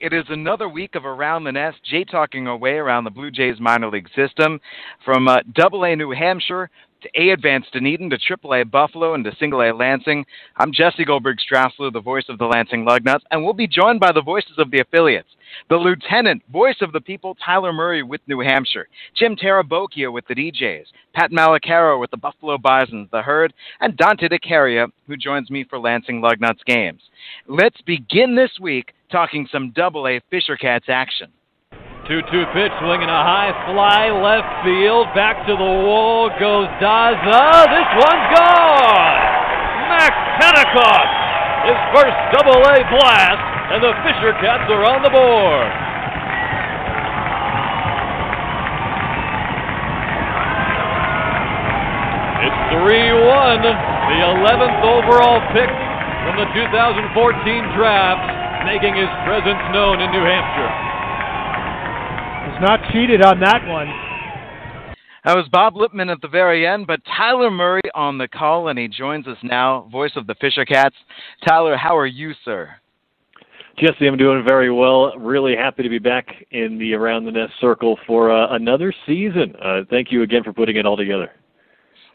It is another week of Around the Nest, Jay talking our way around the Blue Jays minor league system from uh, Double A New Hampshire to A Advanced Dunedin to Triple A Buffalo and to Single A Lansing. I'm Jesse Goldberg Strassler, the voice of the Lansing Lugnuts, and we'll be joined by the voices of the affiliates. The Lieutenant, voice of the people, Tyler Murray with New Hampshire, Jim Tarabokia with the DJs, Pat Malacaro with the Buffalo Bisons, the Herd, and Dante DeCaria, who joins me for Lansing Lugnuts games. Let's begin this week talking some Double A Fisher Cats action. 2 2 pitch, swinging a high fly left field. Back to the wall goes Daza. This one's gone! Max Pentecost, his first double A blast, and the Fisher Cats are on the board. It's 3 1, the 11th overall pick from the 2014 draft, making his presence known in New Hampshire. Was not cheated on that one. That was Bob Lipman at the very end, but Tyler Murray on the call, and he joins us now, voice of the Fisher Cats. Tyler, how are you, sir? Jesse, I'm doing very well. Really happy to be back in the Around the Nest circle for uh, another season. Uh, thank you again for putting it all together.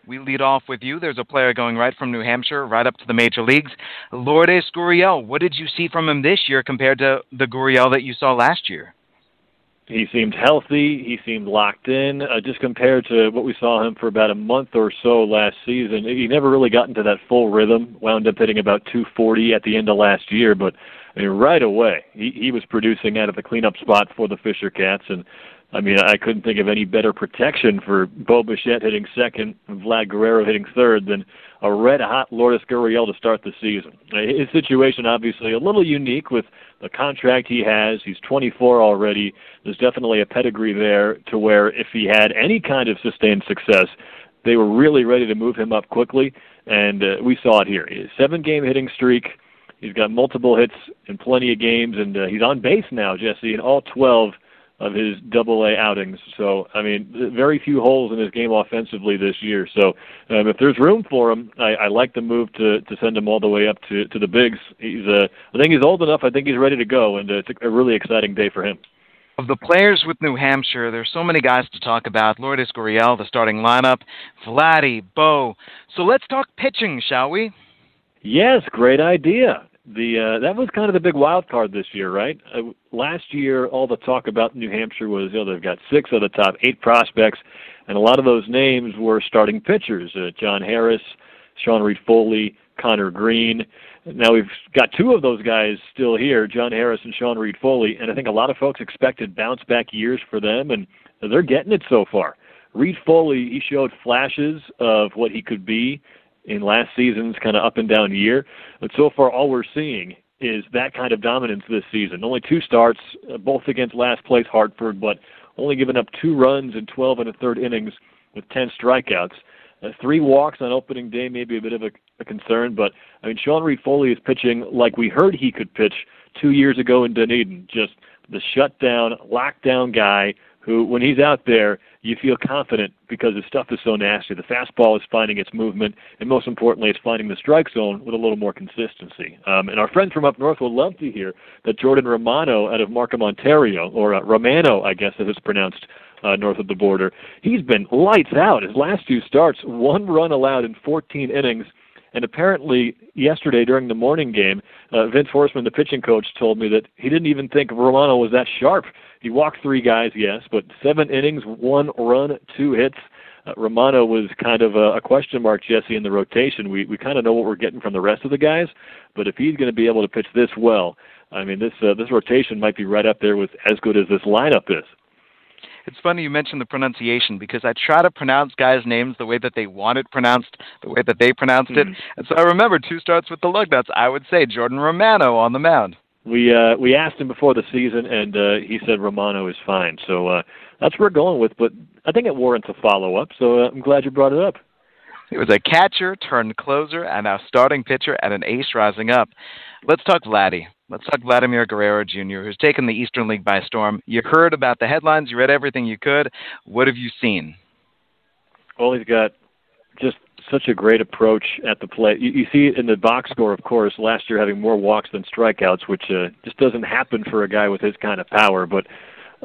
We lead off with you. There's a player going right from New Hampshire right up to the major leagues. Lourdes Gurriel, what did you see from him this year compared to the Gurriel that you saw last year? He seemed healthy. He seemed locked in. Uh, just compared to what we saw him for about a month or so last season, he never really got into that full rhythm. Wound up hitting about 240 at the end of last year, but I mean, right away he, he was producing out of the cleanup spot for the Fisher Cats, and I mean, I couldn't think of any better protection for Bo Bichette hitting second and Vlad Guerrero hitting third than a red-hot Lourdes Gurriel to start the season. His situation obviously a little unique with the contract he has. He's 24 already. There's definitely a pedigree there to where if he had any kind of sustained success, they were really ready to move him up quickly, and uh, we saw it here. Seven-game hitting streak. He's got multiple hits in plenty of games, and uh, he's on base now, Jesse, in all 12 of his double A outings. So, I mean, very few holes in his game offensively this year. So, um, if there's room for him, I, I like the move to to send him all the way up to to the bigs. He's uh, I think he's old enough. I think he's ready to go, and uh, it's a really exciting day for him. Of the players with New Hampshire, there's so many guys to talk about. Lourdes Gurriel, the starting lineup, Vladdy, Bo. So let's talk pitching, shall we? Yes, great idea the uh, that was kind of the big wild card this year, right? Uh, last year, all the talk about New Hampshire was, you know, they've got six of the top eight prospects, and a lot of those names were starting pitchers: uh, Jon Harris, Sean Reid-Foley, Conner Greene. Now we've got two of those guys still here, Jon Harris and Sean Reid-Foley, and I think a lot of folks expected bounce back years for them, and they're getting it so far. Reid-Foley, he showed flashes of what he could be in last season's kind of up and down year. But so far, all we're seeing is that kind of dominance this season. Only two starts, uh, both against last place Hartford, but only giving up two runs in 12 and a third innings with 10 strikeouts. Uh, three walks on opening day may be a bit of a, a concern, but I mean Sean Reid-Foley is pitching like we heard he could pitch two years ago in Dunedin. Just the shutdown, lockdown guy who, when he's out there, you feel confident because his stuff is so nasty. The fastball is finding its movement, and most importantly, it's finding the strike zone with a little more consistency. Um, and our friends from up north will love to hear that Jordan Romano out of Markham, Ontario, or uh, Romano, I guess as it's pronounced uh, north of the border, he's been lights out. His last two starts, one run allowed in 14 innings. And apparently, yesterday during the morning game, uh, Vince Horsman, the pitching coach, told me that he didn't even think Romano was that sharp he walked three guys, yes, but seven innings, one run, two hits. Uh, Romano was kind of a, a question mark, Jesse, in the rotation. We we kind of know what we're getting from the rest of the guys, but if he's going to be able to pitch this well, I mean, this uh, this rotation might be right up there with as good as this lineup is. It's funny you mentioned the pronunciation because I try to pronounce guys' names the way that they want it pronounced, the way that they pronounced mm-hmm. it. And so I remember two starts with the Lugnuts. I would say Jordan Romano on the mound we uh, we asked him before the season, and uh, he said Romano is fine. So uh, that's what we're going with. But I think it warrants a follow up. So uh, I'm glad you brought it up. He was a catcher turned closer and now starting pitcher and an ace rising up. Let's talk Vladdy. Let's talk Vladimir Guerrero Jr., who's taken the Eastern League by storm. You heard about the headlines. You read everything you could. What have you seen? Well, he's got just such a great approach at the plate. You, you see it in the box score, of course. Last year having more walks than strikeouts, which uh, just doesn't happen for a guy with his kind of power. But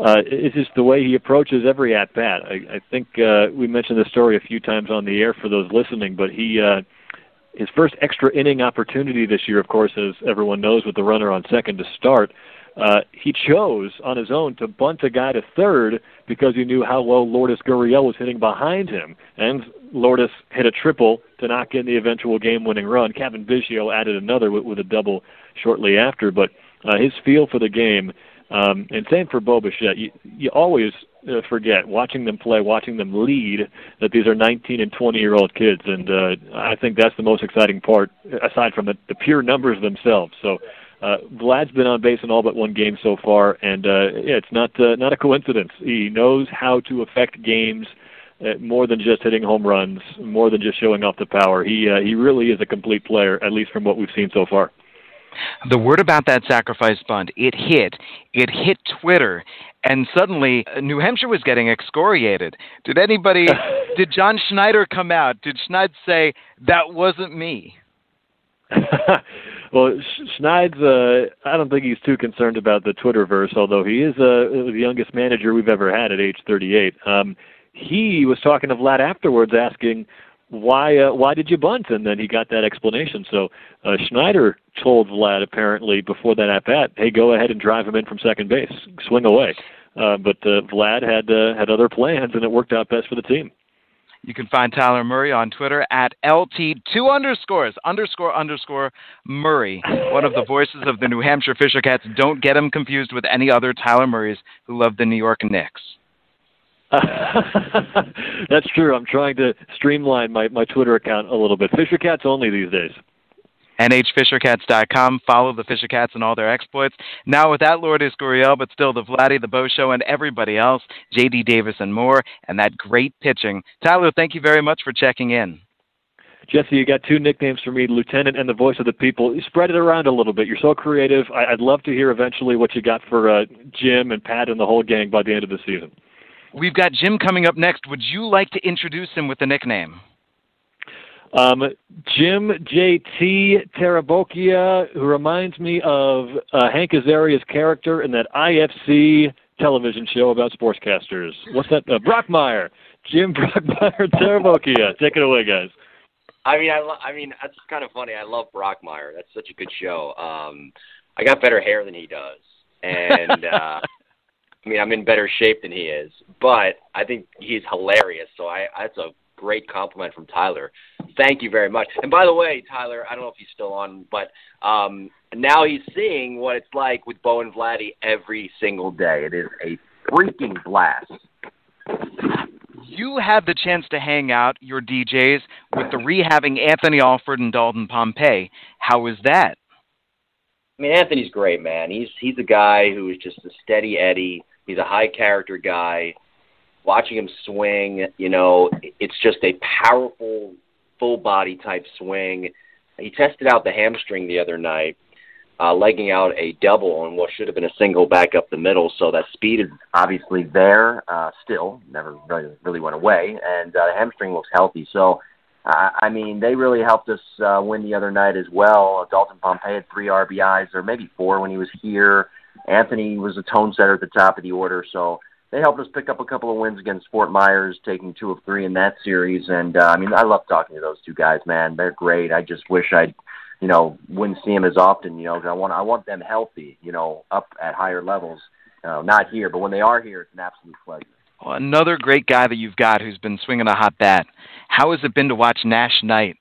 uh, it's just the way he approaches every at bat. I, I think uh, we mentioned this story a few times on the air for those listening, but he. Uh, his first extra inning opportunity this year, of course, as everyone knows, with the runner on second to start, uh, he chose on his own to bunt a guy to third because he knew how well Lourdes Gurriel was hitting behind him. And Lourdes hit a triple to knock in the eventual game-winning run. Cavan Biggio added another with, with a double shortly after. But uh, his feel for the game, um, and same for Bo Bichette, you, you always uh, forget watching them play, watching them lead, that these are 19 and 20 year old kids, and uh, I think that's the most exciting part, aside from the, the pure numbers themselves. So uh, Vlad's been on base in all but one game so far, and uh, yeah, it's not uh, not a coincidence. He knows how to affect games uh, more than just hitting home runs, more than just showing off the power. He uh, he really is a complete player, at least from what we've seen so far. The word about that sacrifice bunt, it hit. It hit Twitter, and suddenly uh, New Hampshire was getting excoriated. Did anybody, did John Schneider come out? Did Schneider say, that wasn't me? well, Schneid's, uh, I don't think he's too concerned about the Twitterverse, although he is uh, the youngest manager we've ever had at age 38. Um, he was talking to Vlad afterwards, asking, why uh, why did you bunt? And then he got that explanation. So uh, Schneider told Vlad apparently before that at bat, hey, go ahead and drive him in from second base, swing away. Uh, but uh, Vlad had uh, had other plans, and it worked out best for the team. You can find Tyler Murray on Twitter at LT2 underscores underscore underscore Murray, one of the voices of the New Hampshire Fisher Cats. Don't get him confused with any other Tyler Murrays who love the New York Knicks. That's true. I'm trying to streamline my, my Twitter account a little bit. Fisher Cats only these days. NHFisherCats.com. Follow the Fisher Cats and all their exploits. Now without Lourdes Gurriel, but still the Vladdy, the Bo Show, and everybody else, J.D. Davis and more, and that great pitching. Tyler, thank you very much for checking in. Jesse, you got two nicknames for me, Lieutenant and the Voice of the People. You spread it around a little bit. You're so creative. I, would love to hear eventually what you got for uh, Jim and Pat and the whole gang by the end of the season. We've got Jim coming up next. Would you like to introduce him with a nickname? Um, Jim J.T. Tarabokia, who reminds me of uh, Hank Azaria's character in that IFC television show about sportscasters. What's that? Uh, Brockmire. Jim Brockmire Tarabokia. Take it away, guys. I mean, I, lo- I mean, that's kind of funny. I love Brockmire. That's such a good show. Um, I got better hair than he does, and uh, I mean, I'm in better shape than he is. But I think he's hilarious. So I, that's a great compliment from Tyler. Thank you very much. And by the way, Tyler, I don't know if he's still on, but um, now he's seeing what it's like with Bo and Vladdy every single day. It is a freaking blast. You had the chance to hang out, your DJs, with the rehabbing Anthony Alford and Dalton Pompey. How was that? I mean, Anthony's great, man. He's he's a guy who is just a steady Eddie. He's a high character guy watching him swing, you know, it's just a powerful full body type swing. He tested out the hamstring the other night, uh, legging out a double on what should have been a single back up the middle. So that speed is obviously there uh, still, never really, really went away, and uh, the hamstring looks healthy. So, I mean, they really helped us uh, win the other night as well. Dalton Pompey had three RBIs, or maybe four when he was here. Anthony was a tone setter at the top of the order. So, they helped us pick up a couple of wins against Fort Myers, taking two of three in that series. And uh, I mean, I love talking to those two guys, man. They're great. I just wish I'd, you know, wouldn't see them as often. You know, I want I want them healthy. You know, up at higher levels. Uh, not here, but when they are here, it's an absolute pleasure. Another great guy that you've got who's been swinging a hot bat. How has it been to watch Nash Knight?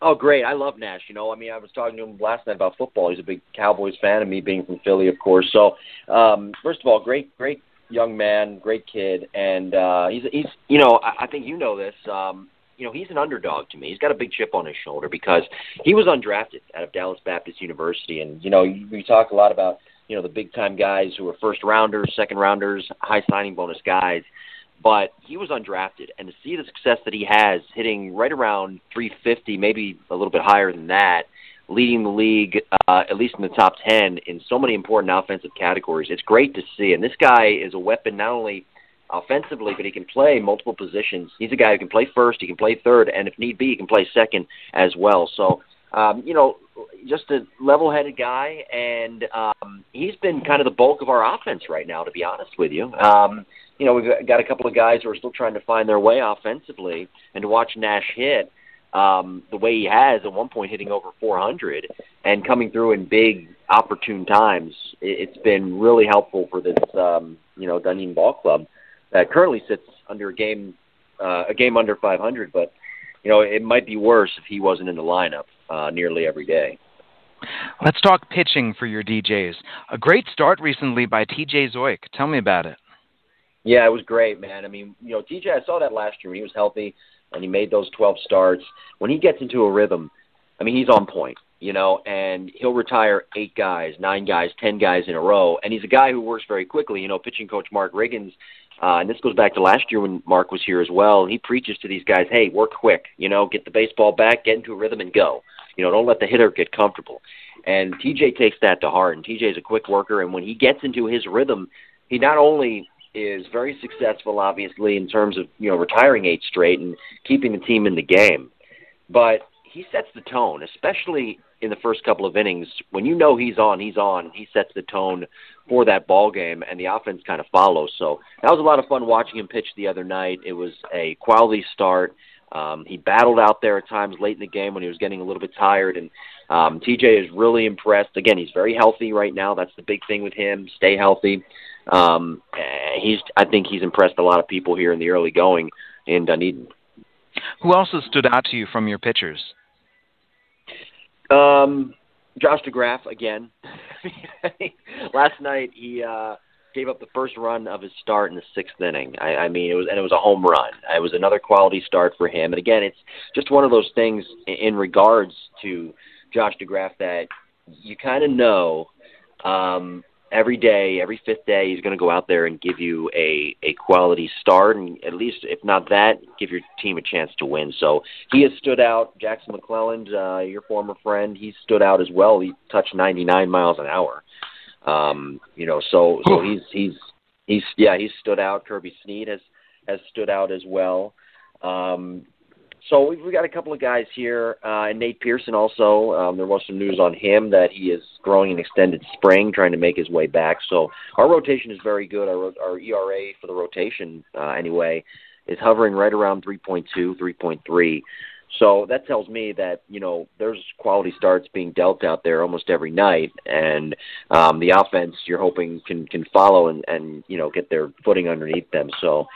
Oh, great! I love Nash. You know, I mean, I was talking to him last night about football. He's a big Cowboys fan, and me being from Philly, of course. So, um, first of all, great, great young man, great kid, and uh, he's he's you know I, I think you know this. Um, you know he's an underdog to me. He's got a big chip on his shoulder because he was undrafted out of Dallas Baptist University, and you know we talk a lot about you know the big time guys who are first rounders, second rounders, high signing bonus guys. But he was undrafted, and to see the success that he has, hitting right around 350, maybe a little bit higher than that, leading the league, uh, at least in the top 10, in so many important offensive categories. It's great to see. And this guy is a weapon not only offensively, but he can play multiple positions. He's a guy who can play first, he can play third, and if need be, he can play second as well. So, um, you know, just a level-headed guy, and um, he's been kind of the bulk of our offense right now, to be honest with you. Um, you know, we've got a couple of guys who are still trying to find their way offensively, and to watch Nash hit um, the way he has at one point, hitting over 400 and coming through in big, opportune times, it's been really helpful for this, um, you know, Dunedin Ball Club that currently sits under a game, uh, a game under 500, but you know, it might be worse if he wasn't in the lineup uh, nearly every day. Let's talk pitching for your DJs. A great start recently by TJ Zeuch. Tell me about it. Yeah, it was great, man. I mean, you know, TJ, I saw that last year when he was healthy and he made those 12 starts. When he gets into a rhythm, I mean, he's on point, you know, and he'll retire eight guys, nine guys, ten guys in a row. And he's a guy who works very quickly. You know, pitching coach Mark Riggins, uh, and this goes back to last year when Mark was here as well. He preaches to these guys, hey, work quick, you know, get the baseball back, get into a rhythm, and go. You know, don't let the hitter get comfortable. And TJ takes that to heart. And TJ is a quick worker, and when he gets into his rhythm, he not only is very successful, obviously, in terms of you know retiring eight straight and keeping the team in the game, but he sets the tone, especially in the first couple of innings. When you know he's on, he's on. He sets the tone for that ball game, and the offense kind of follows. So that was a lot of fun watching him pitch the other night. It was a quality start. Um, he battled out there at times late in the game when he was getting a little bit tired, and um, TJ is really impressed. Again, he's very healthy right now. That's the big thing with him. Stay healthy. Um, he's, I think, he's impressed a lot of people here in the early going in Dunedin. Who else has stood out to you from your pitchers? Um, Josh DeGraaf again. Last night he uh, gave up the first run of his start in the sixth inning. I, I mean, it was and it was a home run. It was another quality start for him. And again, it's just one of those things in regards to Josh DeGraaf that you kind of know um, every day, every fifth day, he's going to go out there and give you a a quality start, and at least if not that, give your team a chance to win. So he has stood out. Jackson McClelland, uh, your former friend, he stood out as well. He touched 99 miles an hour. Um, you know, so so he's he's he's yeah he's stood out. Kirby Sneed has has stood out as well. Um, so we've, we've got a couple of guys here, uh, and Nate Pearson also. Um, there was some news on him that he is growing an extended spring, trying to make his way back. So our rotation is very good. Our, our ERA for the rotation, uh, anyway, is hovering right around 3.2, 3.3. So that tells me that you know there's quality starts being dealt out there almost every night, and um, the offense you're hoping can can follow and and you know get their footing underneath them. So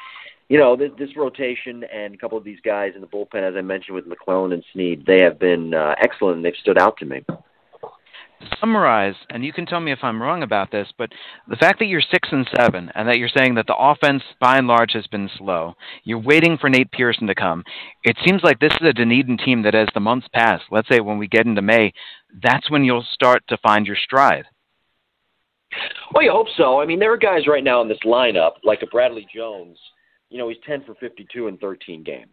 you know, this, this rotation and a couple of these guys in the bullpen, as I mentioned with McClelland and Sneed, they have been uh, excellent and they've stood out to me. Summarize, and you can tell me if I'm wrong about this, but the fact that you're six and seven, and that you're saying that the offense, by and large, has been slow. You're waiting for Nate Pearson to come. It seems like this is a Dunedin team that, as the months pass, let's say when we get into May, that's when you'll start to find your stride. Well, you hope so. I mean, there are guys right now in this lineup, like a Bradley Jones, you know, he's 10 for 52 in 13 games.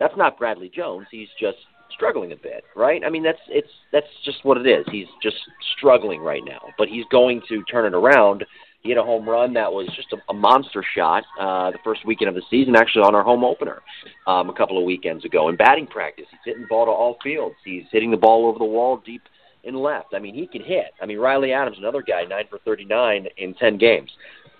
That's not Bradley Jones. He's just struggling a bit, right? I mean, that's it's that's just what it is. He's just struggling right now, but he's going to turn it around. He had a home run that was just a, a monster shot uh, the first weekend of the season, actually on our home opener um, a couple of weekends ago. In batting practice, he's hitting ball to all fields. He's hitting the ball over the wall deep in left. I mean, he can hit. I mean, Riley Adams, another guy, nine for 39 in 10 games.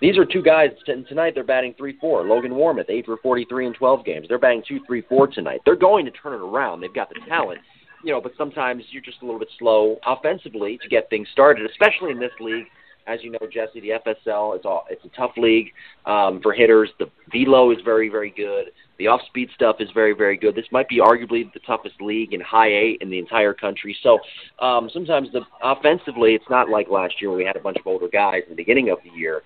These are two guys tonight. They're batting three four. Logan Warmoth eight for forty three in twelve games. They're batting two three four tonight. They're going to turn it around. They've got the talent, you know. But sometimes you're just a little bit slow offensively to get things started, especially in this league. As you know, Jesse, the FSL it's all it's a tough league um, for hitters. The velo is very very good. The off speed stuff is very very good. This might be arguably the toughest league in high A in the entire country. So um, sometimes the offensively, it's not like last year where we had a bunch of older guys in the beginning of the year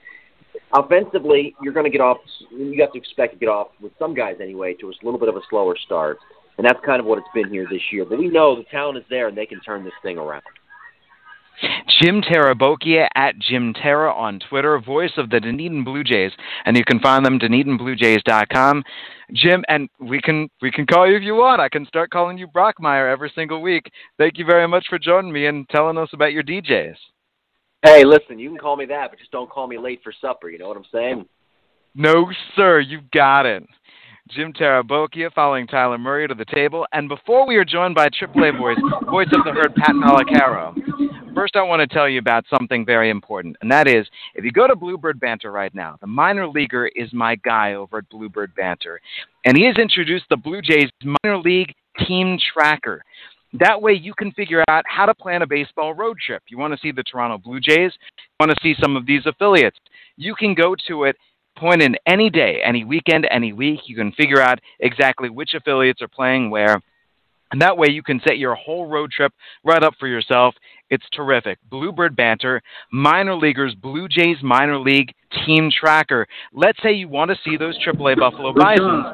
offensively, you're going to get off. You have to expect to get off with some guys anyway to a little bit of a slower start, and that's kind of what it's been here this year. But we know the talent is there, and they can turn this thing around. Jim Tarabokia at Jim Tara on Twitter, voice of the Dunedin Blue Jays, and you can find them DunedinBlueJays.com. Jim, and we can we can call you if you want. I can start calling you Brockmire every single week. Thank you very much for joining me and telling us about your DJs. Hey, listen, you can call me that, but just don't call me late for supper. You know what I'm saying? No, sir, you got it. Jim Tarabokia following Tyler Murray to the table. And before we are joined by AAA voice, voice of the herd, Pat Malacaro, first I want to tell you about something very important, and that is if you go to Bluebird Banter right now, the minor leaguer is my guy over at Bluebird Banter. And he has introduced the Blue Jays minor league team tracker. That way, you can figure out how to plan a baseball road trip. You want to see the Toronto Blue Jays, you want to see some of these affiliates. You can go to it point in any day, any weekend, any week. You can figure out exactly which affiliates are playing where. And that way you can set your whole road trip right up for yourself. It's terrific. Bluebird Banter, Minor Leaguers, Blue Jays Minor League Team Tracker. Let's say you want to see those AAA Buffalo Bisons.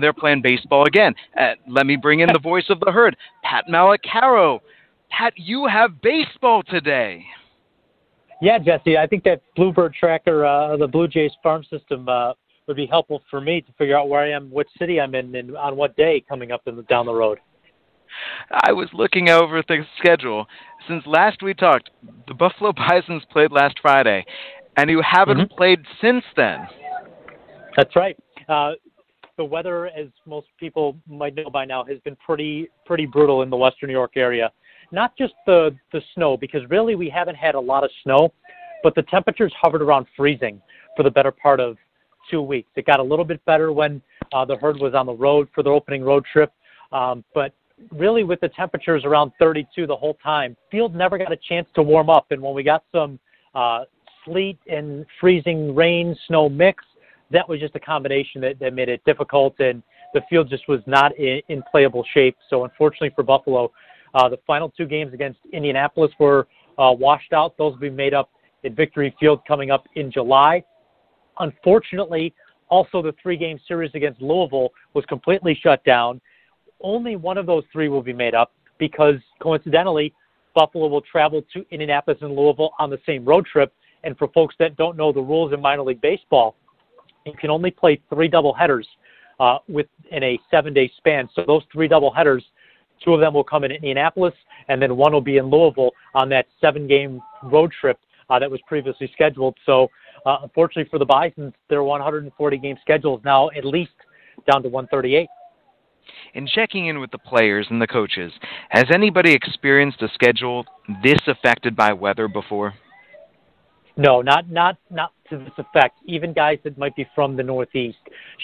They're playing baseball again. Uh, let me bring in the voice of the herd, Pat Malacaro. Pat, you have baseball today. Yeah, Jesse, I think that Bluebird tracker, uh, the Blue Jays farm system, uh, would be helpful for me to figure out where I am, which city I'm in, and on what day coming up in the, down the road. I was looking over the schedule. Since last we talked, the Buffalo Bisons played last Friday, and you haven't mm-hmm. played since then. That's right. Uh, the weather, as most people might know by now, has been pretty pretty brutal in the Western New York area not just the the snow because really we haven't had a lot of snow, but the temperatures hovered around freezing for the better part of two weeks. It got a little bit better when uh, the herd was on the road for their opening road trip, um, but really with the temperatures around 32 the whole time, field never got a chance to warm up. And when we got some uh, sleet and freezing rain snow mix, that was just a combination that, that made it difficult and the field just was not in, in playable shape. So unfortunately for Buffalo, uh, the final two games against Indianapolis were uh, washed out. Those will be made up at Victory Field coming up in July. Unfortunately, also the three game series against Louisville was completely shut down. Only one of those three will be made up because coincidentally, Buffalo will travel to Indianapolis and Louisville on the same road trip. And for folks that don't know the rules in minor league baseball, you can only play three doubleheaders uh, within a seven day span. So those three doubleheaders Two of them will come in Indianapolis, and then one will be in Louisville on that seven game road trip uh, that was previously scheduled. So, uh, unfortunately for the Bisons, their 140 game schedule is now at least down to 138. In checking in with the players and the coaches, has anybody experienced a schedule this affected by weather before? No, not not not to this effect. Even guys that might be from the Northeast.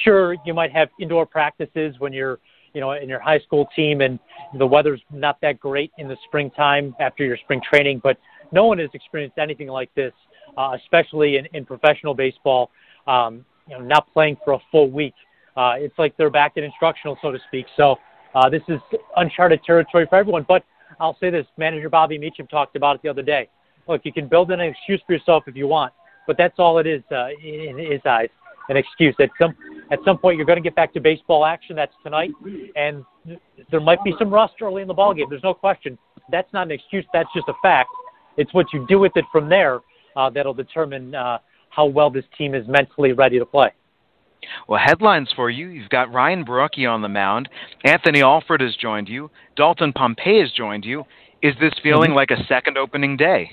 Sure, you might have indoor practices when you're you know, in your high school team and the weather's not that great in the springtime after your spring training, but no one has experienced anything like this, uh, especially in, in professional baseball, um, you know, not playing for a full week. Uh, it's like they're back in instructional, so to speak. So uh, this is uncharted territory for everyone. But I'll say this, manager Bobby Meacham talked about it the other day. Look, you can build an excuse for yourself if you want, but that's all it is uh, in his eyes an excuse. At some at some point, you're going to get back to baseball action. That's tonight, and there might be some rust early in the ball game. There's no question. That's not an excuse. That's just a fact. It's what you do with it from there uh, that'll determine uh, how well this team is mentally ready to play. Well, headlines for you. You've got Ryan Borucki on the mound. Anthony Alford has joined you. Dalton Pompey has joined you. Is this feeling mm-hmm. like a second opening day?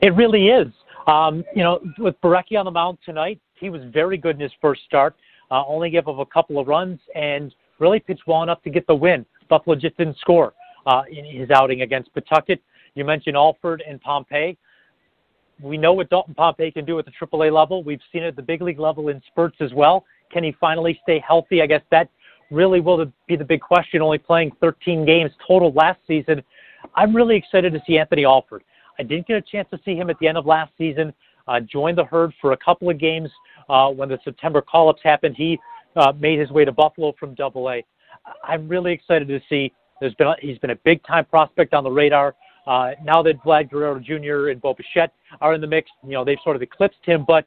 It really is. Um, you know, with Borucki on the mound tonight, he was very good in his first start. Uh, only gave up a couple of runs and really pitched well enough to get the win. Buffalo just didn't score uh, in his outing against Pawtucket. You mentioned Alford and Pompey. We know what Dalton Pompey can do at the AAA level. We've seen it at the big league level in spurts as well. Can he finally stay healthy? I guess that really will be the big question. Only playing 13 games total last season. I'm really excited to see Anthony Alford. I didn't get a chance to see him at the end of last season. Uh, joined the herd for a couple of games uh, when the September call-ups happened, he uh, made his way to Buffalo from Double A. I'm really excited to see. There's been a, he's been a big-time prospect on the radar. Uh, now that Vlad Guerrero Jr. and Bo Bichette are in the mix, you know they've sort of eclipsed him, but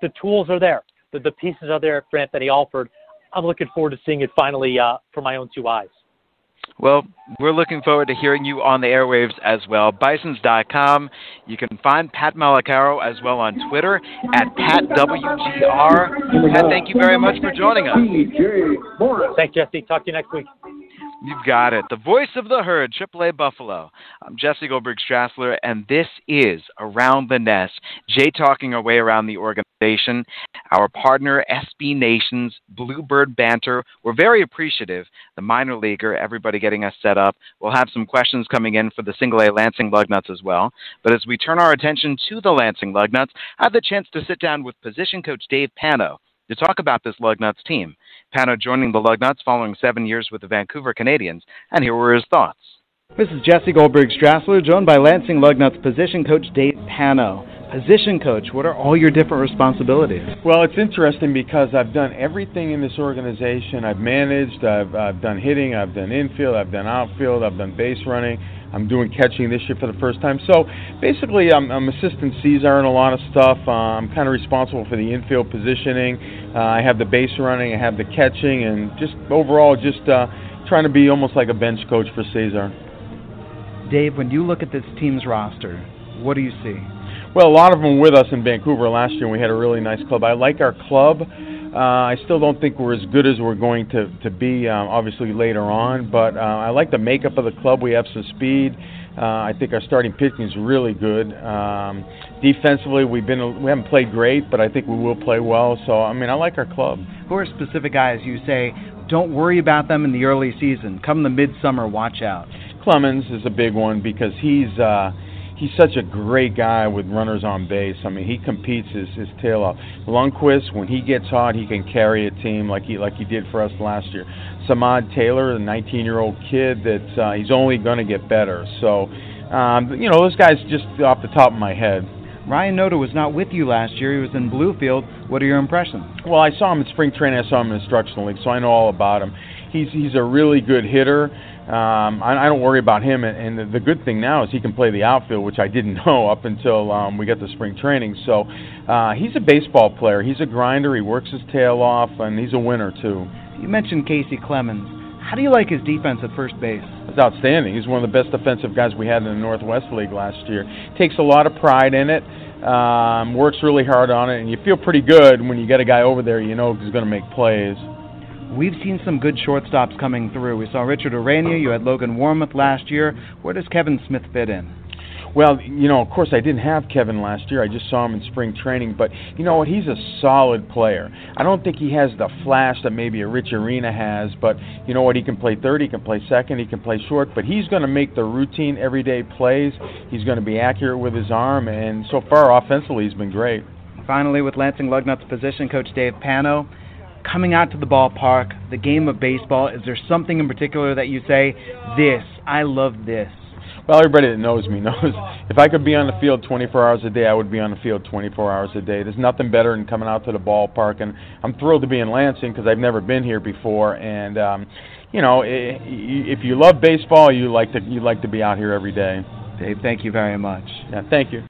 the tools are there. The, the pieces are there for Anthony Alford. I'm looking forward to seeing it finally uh, for my own two eyes. Well, we're looking forward to hearing you on the airwaves as well. Bisons.com. You can find Pat Malacaro as well on Twitter at PatWGR. Pat, thank you very much for joining us. Thanks, Jesse. Talk to you next week. You've got it. The voice of the herd, AAA Buffalo. I'm Jesse Goldberg Strassler, and this is Around the Nest. Jay talking our way around the organization. Our partner, SB Nation's Bluebird Banter. We're very appreciative. The minor leaguer, everybody getting us set up. We'll have some questions coming in for the single A Lansing Lugnuts as well. But as we turn our attention to the Lansing Lugnuts, I have the chance to sit down with position coach Dave Pano to talk about this Lugnuts team. Pano joining the Lugnuts following seven years with the Vancouver Canadians, and here were his thoughts. This is Jesse Goldberg Strassler, joined by Lansing Lugnuts position coach Dave Pano. Position coach, what are all your different responsibilities? Well, it's interesting because I've done everything in this organization. I've managed, I've, I've done hitting, I've done infield, I've done outfield, I've done base running. I'm doing catching this year for the first time. So basically, I'm, I'm assistant Cesar in a lot of stuff. Uh, I'm kind of responsible for the infield positioning. Uh, I have the base running, I have the catching, and just overall, just uh, trying to be almost like a bench coach for Cesar. Dave, when you look at this team's roster, what do you see? Well, a lot of them with us in Vancouver last year. and We had a really nice club. I like our club. Uh, I still don't think we're as good as we're going to to be, um, obviously later on. But uh, I like the makeup of the club. We have some speed. Uh, I think our starting pitching is really good. Um, defensively, we've been we haven't played great, but I think we will play well. So I mean, I like our club. Who are specific guys you say don't worry about them in the early season? Come the midsummer, watch out. Clemens is a big one because he's. Uh, he's such a great guy with runners on base. I mean, he competes his, his tail off. Lundquist, when he gets hot, he can carry a team like he like he did for us last year. Samad Taylor, the 19-year-old kid, that uh, he's only going to get better. So, um, you know, those guys just off the top of my head. Ryan Noda was not with you last year. He was in Bluefield. What are your impressions? Well, I saw him in spring training. I saw him in instructional league, so I know all about him. He's he's a really good hitter. Um, I, I don't worry about him, and, and the, the good thing now is he can play the outfield, which I didn't know up until um, we got the spring training. So uh, he's a baseball player. He's a grinder. He works his tail off, and he's a winner too. You mentioned Kacy Clemens. How do you like his defense at first base? It's outstanding. He's one of the best defensive guys we had in the Northwest League last year. Takes a lot of pride in it. Um, works really hard on it, and you feel pretty good when you get a guy over there you know he's going to make plays. We've seen some good shortstops coming through. We saw Richard Urena. You had Logan Warmoth last year. Where does Kevin Smith fit in? Well, you know, of course, I didn't have Kevin last year. I just saw him in spring training. But you know what? He's a solid player. I don't think he has the flash that maybe a Rich Urena has. But you know what? He can play third. He can play second. He can play short. But he's going to make the routine everyday plays. He's going to be accurate with his arm. And so far, offensively, he's been great. Finally, with Lansing Lugnuts position coach Dave Pano, coming out to the ballpark, the game of baseball, is there something in particular that you say, this, I love this? Well, everybody that knows me knows if I could be on the field 24 hours a day, I would be on the field 24 hours a day. There's nothing better than coming out to the ballpark, and I'm thrilled to be in Lansing because I've never been here before. And um, you know, if you love baseball, you like to you like to be out here every day. Dave, thank you very much. Yeah, thank you.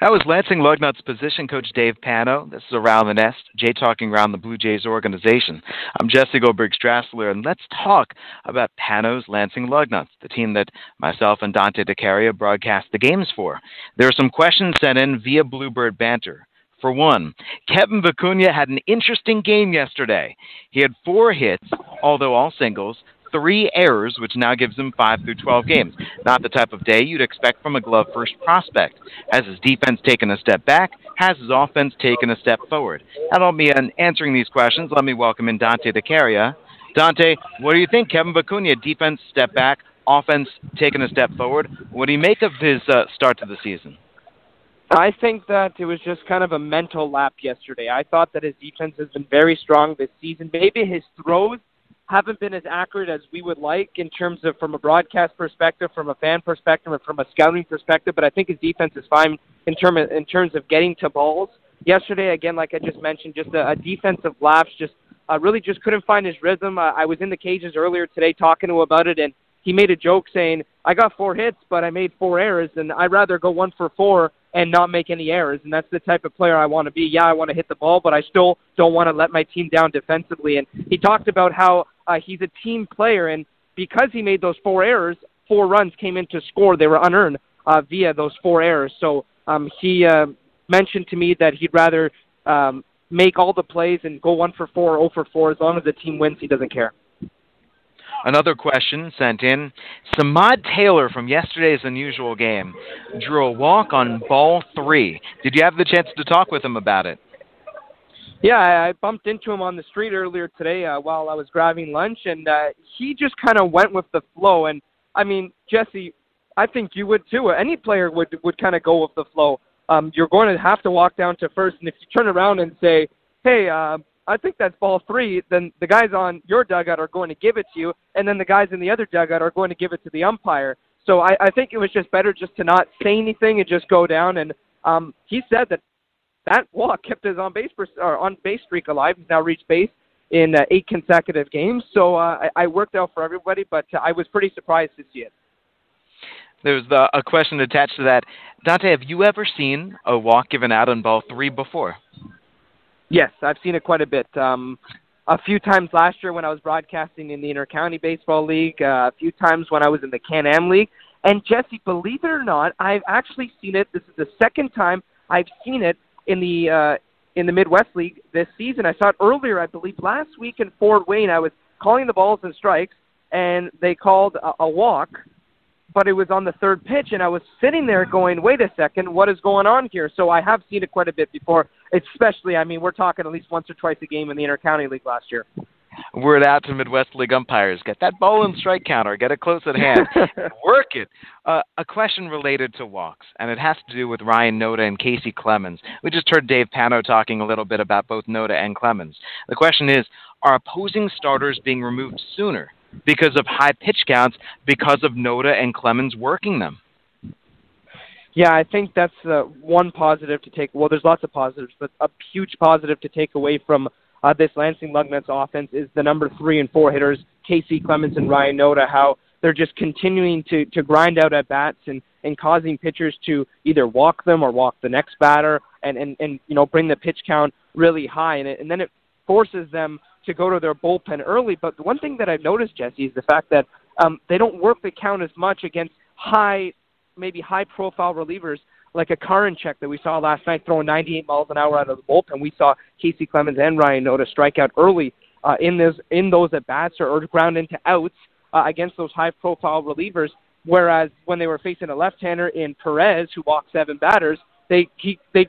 That was Lansing Lugnuts position coach Dave Pano. This is Around the Nest, Jay talking around the Blue Jays organization. I'm Jesse Goldberg Strassler, and let's talk about Pano's Lansing Lugnuts, the team that myself and Dante DeCaria broadcast the games for. There are some questions sent in via Bluebird Banter. For one, Kevin Vicuña had an interesting game yesterday. He had four hits, although all singles, three errors, which now gives him 5 through 12 games. Not the type of day you'd expect from a glove first prospect. Has his defense taken a step back? Has his offense taken a step forward? That'll help me in answering these questions. Let me welcome in Dante DeCaria. Dante, what do you think? Kevin Vicuña, defense step back, offense taking a step forward. What do you make of his uh, start to the season? I think that it was just kind of a mental lap yesterday. I thought that his defense has been very strong this season. Maybe his throws haven't been as accurate as we would like in terms of from a broadcast perspective, from a fan perspective, or from a scouting perspective. But I think his defense is fine in term in terms of getting to balls. Yesterday, again, like I just mentioned, just a, a defensive lapse. Just uh, really just couldn't find his rhythm. Uh, I was in the cages earlier today talking to him about it, and he made a joke saying, "I got four hits, but I made four errors, and I'd rather go one for four and not make any errors. And that's the type of player I want to be. Yeah, I want to hit the ball, but I still don't want to let my team down defensively. And he talked about how uh, he's a team player, and because he made those four errors, four runs came in to score. They were unearned uh, via those four errors. So um, he uh, mentioned to me that he'd rather um, make all the plays and go one for four, oh for four. As long as the team wins, he doesn't care. Another question sent in. Samad Taylor from yesterday's unusual game drew a walk on ball three. Did you have the chance to talk with him about it? Yeah, I, bumped into him on the street earlier today uh, while I was grabbing lunch, and uh, he just kind of went with the flow. And I mean, Jesse, I think you would too. Any player would would kind of go with the flow. Um, you're going to have to walk down to first, and if you turn around and say, "Hey, uh, I think that's ball three, then the guys on your dugout are going to give it to you, and then the guys in the other dugout are going to give it to the umpire. So I, I think it was just better just to not say anything and just go down. And um, he said that that walk kept his on base or on base streak alive. He's now reached base in uh, eight consecutive games. So uh, I, I worked out for everybody, but uh, I was pretty surprised to see it. There's the, a question attached to that. Dante, have you ever seen a walk given out on ball three before? Yes, I've seen it quite a bit. Um, a few times last year when I was broadcasting in the Intercounty Baseball League, uh, a few times when I was in the Can-Am League. And Jesse, believe it or not, I've actually seen it. This is the second time I've seen it in the uh, in the Midwest League this season. I saw it earlier, I believe, last week in Fort Wayne. I was calling the balls and strikes, and they called a, a walk but it was on the third pitch, and I was sitting there going, wait a second, what is going on here? So I have seen it quite a bit before, especially, I mean, we're talking at least once or twice a game in the Intercounty League last year. Word out to Midwest League umpires. Get that ball and strike counter. Get it close at hand. Work it. Uh, a question related to walks, and it has to do with Ryan Noda and Kacy Clemens. We just heard Dave Pano talking a little bit about both Noda and Clemens. The question is, are opposing starters being removed sooner because of high pitch counts because of Noda and Clemens working them. Yeah, I think that's uh, one positive to take. Well, there's lots of positives, but a huge positive to take away from uh, this Lansing Lugnuts offense is the number three and four hitters, Kacy Clemens and Ryan Noda, how they're just continuing to, to grind out at bats and, and causing pitchers to either walk them or walk the next batter and, and, and you know bring the pitch count really high. And, it, and then it forces them to go to their bullpen early. But the one thing that I've noticed, Jesse, is the fact that um, they don't work the count as much against high, maybe high-profile relievers like a Karinchak that we saw last night throwing 98 miles an hour out of the bullpen. We saw Kacy Clemens and Ryan Noda strike out early uh, in those in those at bats or, or ground into outs uh, against those high-profile relievers. Whereas when they were facing a left-hander in Perez, who walked seven batters, they he, they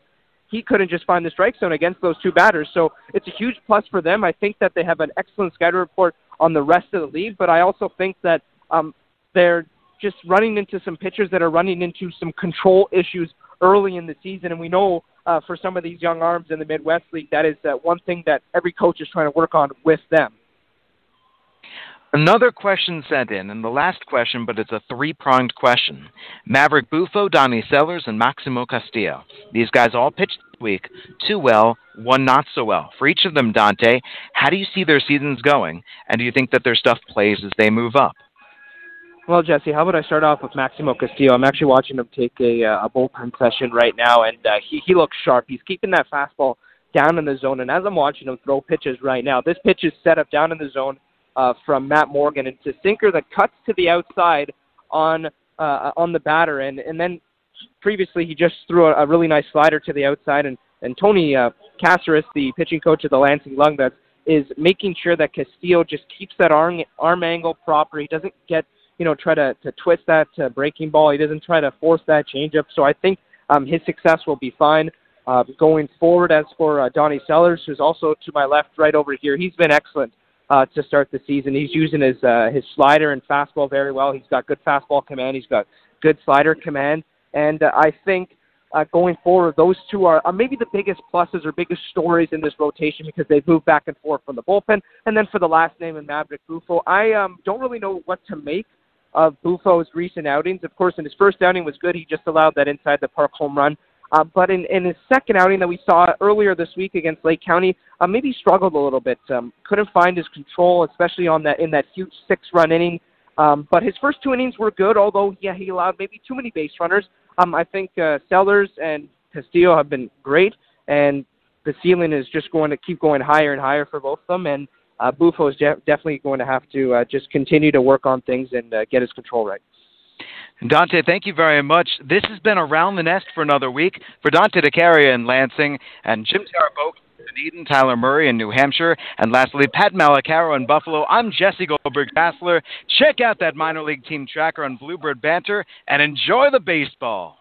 he couldn't just find the strike zone against those two batters. So it's a huge plus for them. I think that they have an excellent scouting report on the rest of the league, but I also think that um, they're just running into some pitchers that are running into some control issues early in the season. And we know uh, for some of these young arms in the Midwest League, that is uh, one thing that every coach is trying to work on with them. Another question sent in, and the last question, but it's a three pronged question. Maverick Buffo, Donnie Sellers, and Maximo Castillo. These guys all pitched this week. Two well, one not so well. For each of them, Dante, how do you see their seasons going? And do you think that their stuff plays as they move up? Well, Jesse, how about I start off with Maximo Castillo? I'm actually watching him take a, uh, a bullpen session right now, and uh, he, he looks sharp. He's keeping that fastball down in the zone, and as I'm watching him throw pitches right now, this pitch is set up down in the zone uh, from Matt Morgan. It's a sinker that cuts to the outside on uh, on the batter, and and then previously he just threw a, a really nice slider to the outside, and and Tony uh, Caceres, the pitching coach of the Lansing Lugnuts, is making sure that Castillo just keeps that arm arm angle proper. He doesn't get you know try to to twist that uh, breaking ball. He doesn't try to force that changeup. So I think um, his success will be fine. Uh, going forward, as for uh, Donnie Sellers, who's also to my left, right over here, he's been excellent uh, to start the season. He's using his uh, his slider and fastball very well. He's got good fastball command. He's got good slider command, and uh, I think uh, going forward, those two are uh, maybe the biggest pluses or biggest stories in this rotation because they've moved back and forth from the bullpen. And then for the last name in Maverick Buffo, I um, don't really know what to make of Buffo's recent outings. Of course, in his first outing was good. He just allowed that inside the park home run. Uh, but in, in his second outing that we saw earlier this week against Lake County, uh, maybe struggled a little bit. Um, couldn't find his control, especially on that in that huge six-run inning. Um, but his first two innings were good, although yeah, he allowed maybe too many base runners. Um, I think uh, Sellers and Castillo have been great, and the ceiling is just going to keep going higher and higher for both of them. And uh, Buffo is de- definitely going to have to uh, just continue to work on things and uh, get his control right. Dante, thank you very much. This has been Around the Nest for another week. For Dante DeCaria in Lansing and Jim Taraboke Dunedin, Tyler Murray in New Hampshire, and lastly, Pat Malacaro in Buffalo. I'm Jesse Goldberg Strassler. Check out that minor league team tracker on Bluebird Banter and enjoy the baseball.